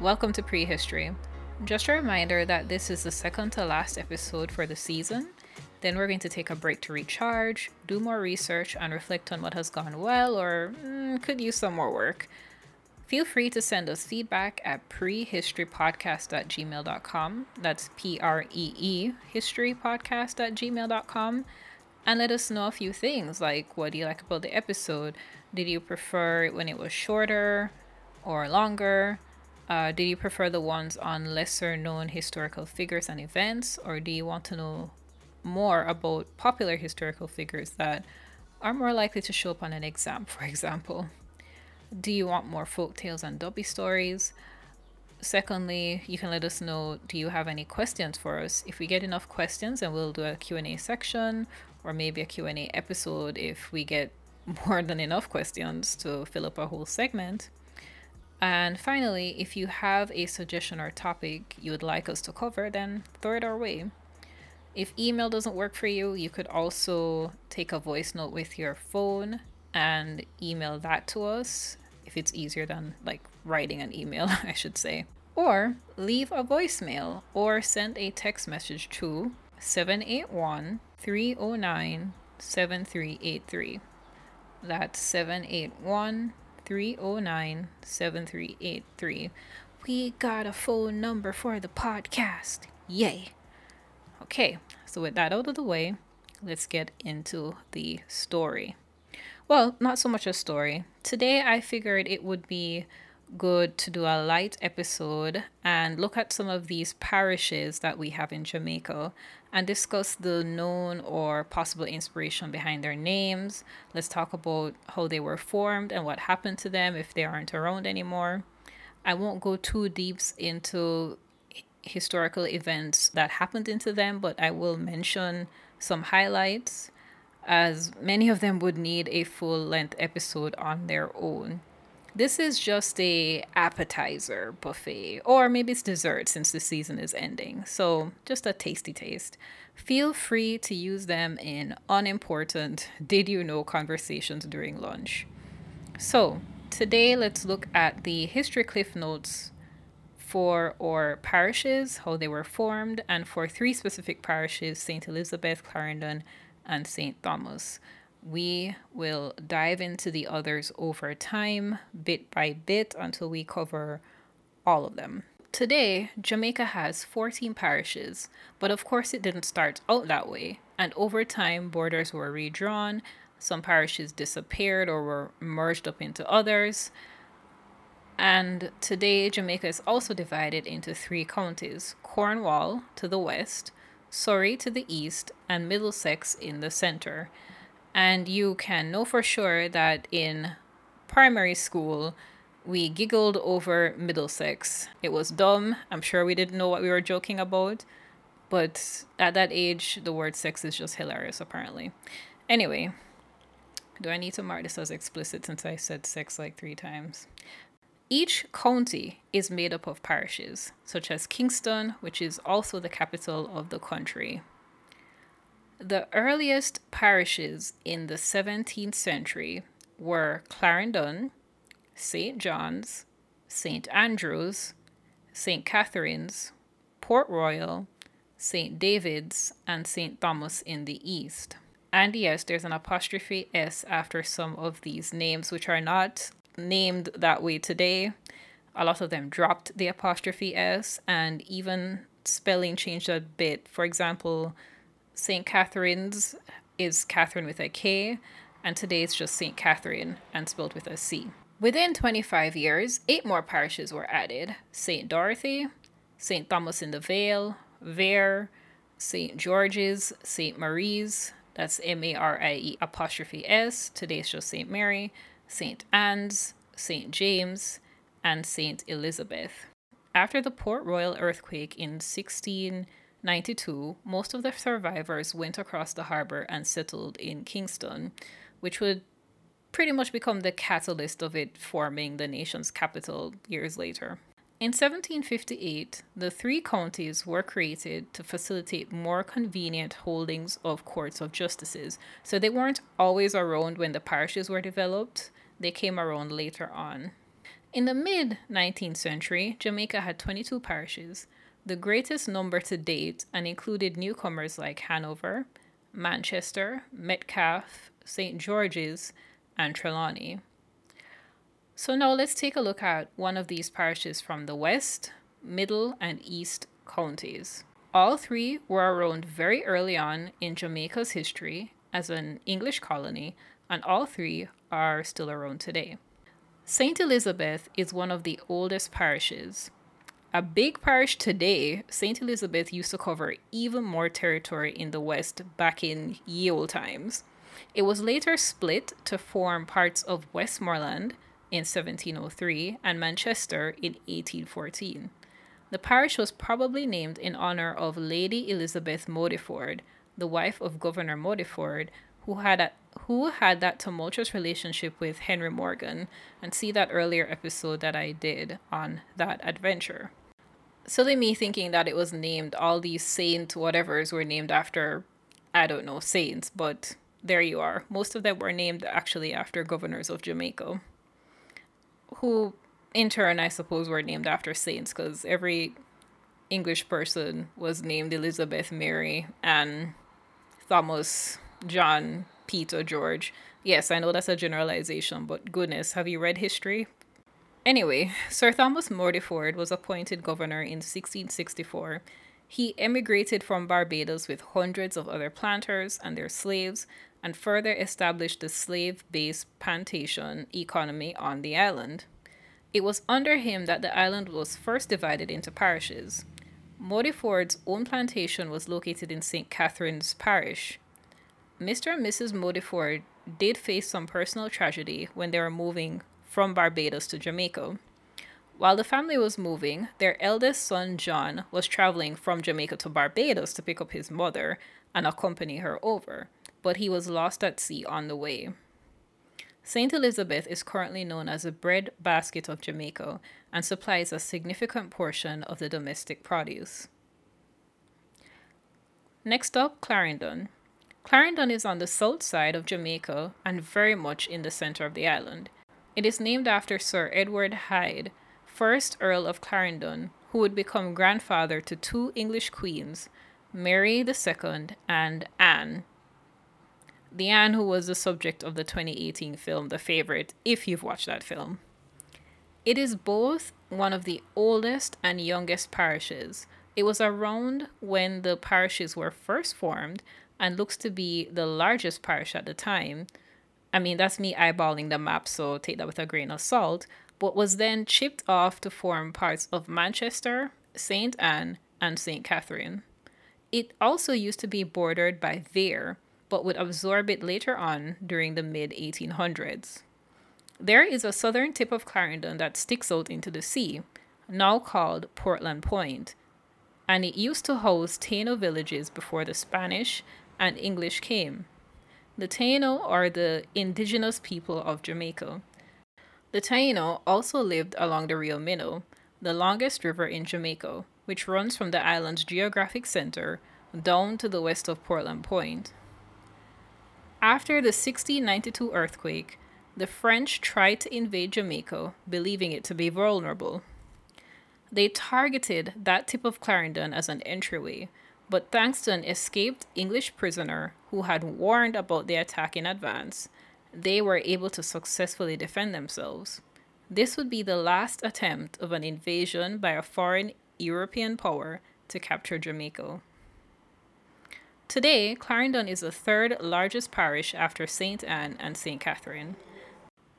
Welcome to Prehistory. Just a reminder that this is the second to last episode for the season. Then we're going to take a break to recharge, do more research, and reflect on what has gone well or mm, could use some more work. Feel free to send us feedback at prehistorypodcast.gmail.com. That's P R E E, historypodcast.gmail.com. And let us know a few things like what do you like about the episode? Did you prefer it when it was shorter or longer? Uh, did you prefer the ones on lesser known historical figures and events, or do you want to know more about popular historical figures that are more likely to show up on an exam, for example? Do you want more folk tales and duppy stories? Secondly, you can let us know do you have any questions for us? If we get enough questions, then we'll do a Q&A section or maybe a Q&A episode if we get more than enough questions to fill up a whole segment. And finally, if you have a suggestion or topic you would like us to cover, then throw it our way. If email doesn't work for you, you could also take a voice note with your phone and email that to us if it's easier than like writing an email, I should say. Or leave a voicemail or send a text message to 781 309 7383. That's 781 309 7383. We got a phone number for the podcast. Yay. Okay, so with that out of the way, let's get into the story. Well, not so much a story. Today I figured it would be good to do a light episode and look at some of these parishes that we have in Jamaica and discuss the known or possible inspiration behind their names. Let's talk about how they were formed and what happened to them if they aren't around anymore. I won't go too deep into historical events that happened into them, but I will mention some highlights as many of them would need a full length episode on their own. This is just a appetizer buffet, or maybe it's dessert since the season is ending. So just a tasty taste. Feel free to use them in unimportant did you know conversations during lunch. So today let's look at the history cliff notes for our parishes, how they were formed, and for three specific parishes, St. Elizabeth, Clarendon, and St. Thomas. We will dive into the others over time, bit by bit, until we cover all of them. Today, Jamaica has 14 parishes, but of course it didn't start out that way, and over time borders were redrawn, some parishes disappeared or were merged up into others. And today, Jamaica is also divided into three counties Cornwall to the west, Surrey to the east, and Middlesex in the center. And you can know for sure that in primary school, we giggled over Middlesex. It was dumb. I'm sure we didn't know what we were joking about. But at that age, the word sex is just hilarious, apparently. Anyway, do I need to mark this as explicit since I said sex like three times? Each county is made up of parishes, such as Kingston, which is also the capital of the country. The earliest parishes in the 17th century were Clarendon, St. John's, St. Andrews, St. Catherine's, Port Royal, St. David's, and St. Thomas in the east. And yes, there's an apostrophe S after some of these names, which are not named that way today. A lot of them dropped the apostrophe S, and even spelling changed a bit. For example, St. Catherine's is Catherine with a K, and today it's just St. Catherine and spelled with a C. Within 25 years, eight more parishes were added St. Dorothy, St. Thomas in the Vale, Vere, St. George's, St. Marie's, that's M A R I E apostrophe S, today it's just St. Mary, St. Anne's, St. James, and St. Elizabeth. After the Port Royal earthquake in 16 92, most of the survivors went across the harbor and settled in Kingston, which would pretty much become the catalyst of it forming the nation's capital years later. In 1758, the three counties were created to facilitate more convenient holdings of courts of justices, so they weren't always around when the parishes were developed, they came around later on. In the mid 19th century, Jamaica had 22 parishes, the greatest number to date, and included newcomers like Hanover, Manchester, Metcalfe, St. George's, and Trelawny. So now let's take a look at one of these parishes from the west, middle, and east counties. All three were around very early on in Jamaica's history as an English colony, and all three are still around today. St. Elizabeth is one of the oldest parishes. A big parish today, St. Elizabeth used to cover even more territory in the west back in ye old times. It was later split to form parts of Westmoreland in 1703 and Manchester in 1814. The parish was probably named in honor of Lady Elizabeth Modyford, the wife of Governor Modyford, who had a, who had that tumultuous relationship with Henry Morgan, and see that earlier episode that I did on that adventure. Silly me thinking that it was named, all these saint whatevers were named after, I don't know, saints, but there you are. Most of them were named actually after governors of Jamaica, who in turn, I suppose, were named after saints because every English person was named Elizabeth, Mary, and Thomas, John, Peter, George. Yes, I know that's a generalization, but goodness, have you read history? Anyway, Sir Thomas Modyford was appointed governor in 1664. He emigrated from Barbados with hundreds of other planters and their slaves and further established the slave based plantation economy on the island. It was under him that the island was first divided into parishes. Modyford's own plantation was located in St. Catherine's Parish. Mr. and Mrs. Modyford did face some personal tragedy when they were moving from Barbados to Jamaica. While the family was moving, their eldest son John was traveling from Jamaica to Barbados to pick up his mother and accompany her over, but he was lost at sea on the way. St. Elizabeth is currently known as the bread basket of Jamaica and supplies a significant portion of the domestic produce. Next up, Clarendon. Clarendon is on the south side of Jamaica and very much in the center of the island. It is named after Sir Edward Hyde, 1st Earl of Clarendon, who would become grandfather to two English queens, Mary II and Anne, the Anne who was the subject of the 2018 film The Favorite, if you've watched that film. It is both one of the oldest and youngest parishes. It was around when the parishes were first formed and looks to be the largest parish at the time. I mean, that's me eyeballing the map, so take that with a grain of salt, but was then chipped off to form parts of Manchester, St. Anne, and St. Catherine. It also used to be bordered by Vere, but would absorb it later on during the mid 1800s. There is a southern tip of Clarendon that sticks out into the sea, now called Portland Point, and it used to host Taino villages before the Spanish and English came. The Taino are the indigenous people of Jamaica. The Taino also lived along the Rio Minho, the longest river in Jamaica, which runs from the island's geographic center down to the west of Portland Point. After the 1692 earthquake, the French tried to invade Jamaica, believing it to be vulnerable. They targeted that tip of Clarendon as an entryway, but thanks to an escaped English prisoner who had warned about the attack in advance, they were able to successfully defend themselves. This would be the last attempt of an invasion by a foreign European power to capture Jamaica. Today, Clarendon is the third largest parish after St. Anne and St. Catherine.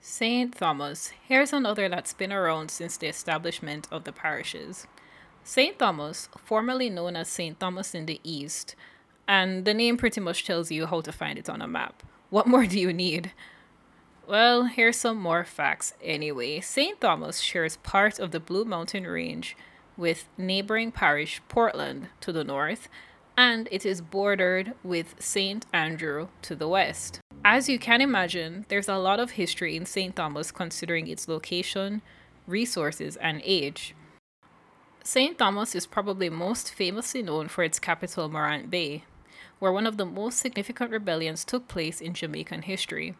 St. Thomas. Here's another that's been around since the establishment of the parishes. St. Thomas, formerly known as St. Thomas in the East, and the name pretty much tells you how to find it on a map. What more do you need? Well, here's some more facts anyway. St. Thomas shares part of the Blue Mountain Range with neighboring parish Portland to the north and it is bordered with St. Andrew to the west. As you can imagine, there's a lot of history in St. Thomas considering its location, resources, and age. St. Thomas is probably most famously known for its capital, Morant Bay, where one of the most significant rebellions took place in Jamaican history.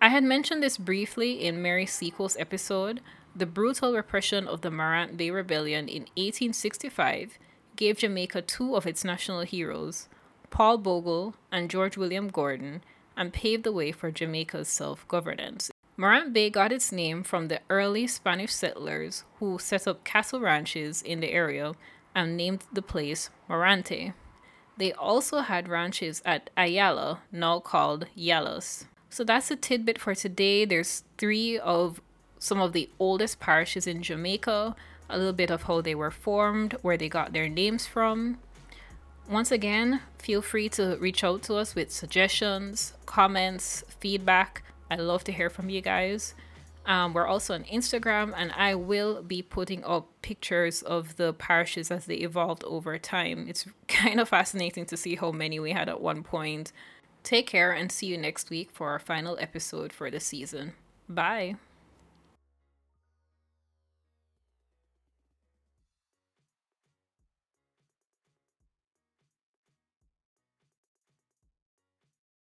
I had mentioned this briefly in Mary Seacole's episode, The brutal repression of the Morant Bay Rebellion in 1865 gave Jamaica two of its national heroes, Paul Bogle and George William Gordon, and paved the way for Jamaica's self governance. Morant Bay got its name from the early Spanish settlers who set up cattle ranches in the area and named the place Morante. They also had ranches at Ayala, now called Yallahs. So that's a tidbit for today. There's three of some of the oldest parishes in Jamaica, a little bit of how they were formed, where they got their names from. Once again, feel free to reach out to us with suggestions, comments, feedback. I love to hear from you guys. Um, we're also on Instagram, and I will be putting up pictures of the parishes as they evolved over time. It's kind of fascinating to see how many we had at one point. Take care and see you next week for our final episode for the season. Bye.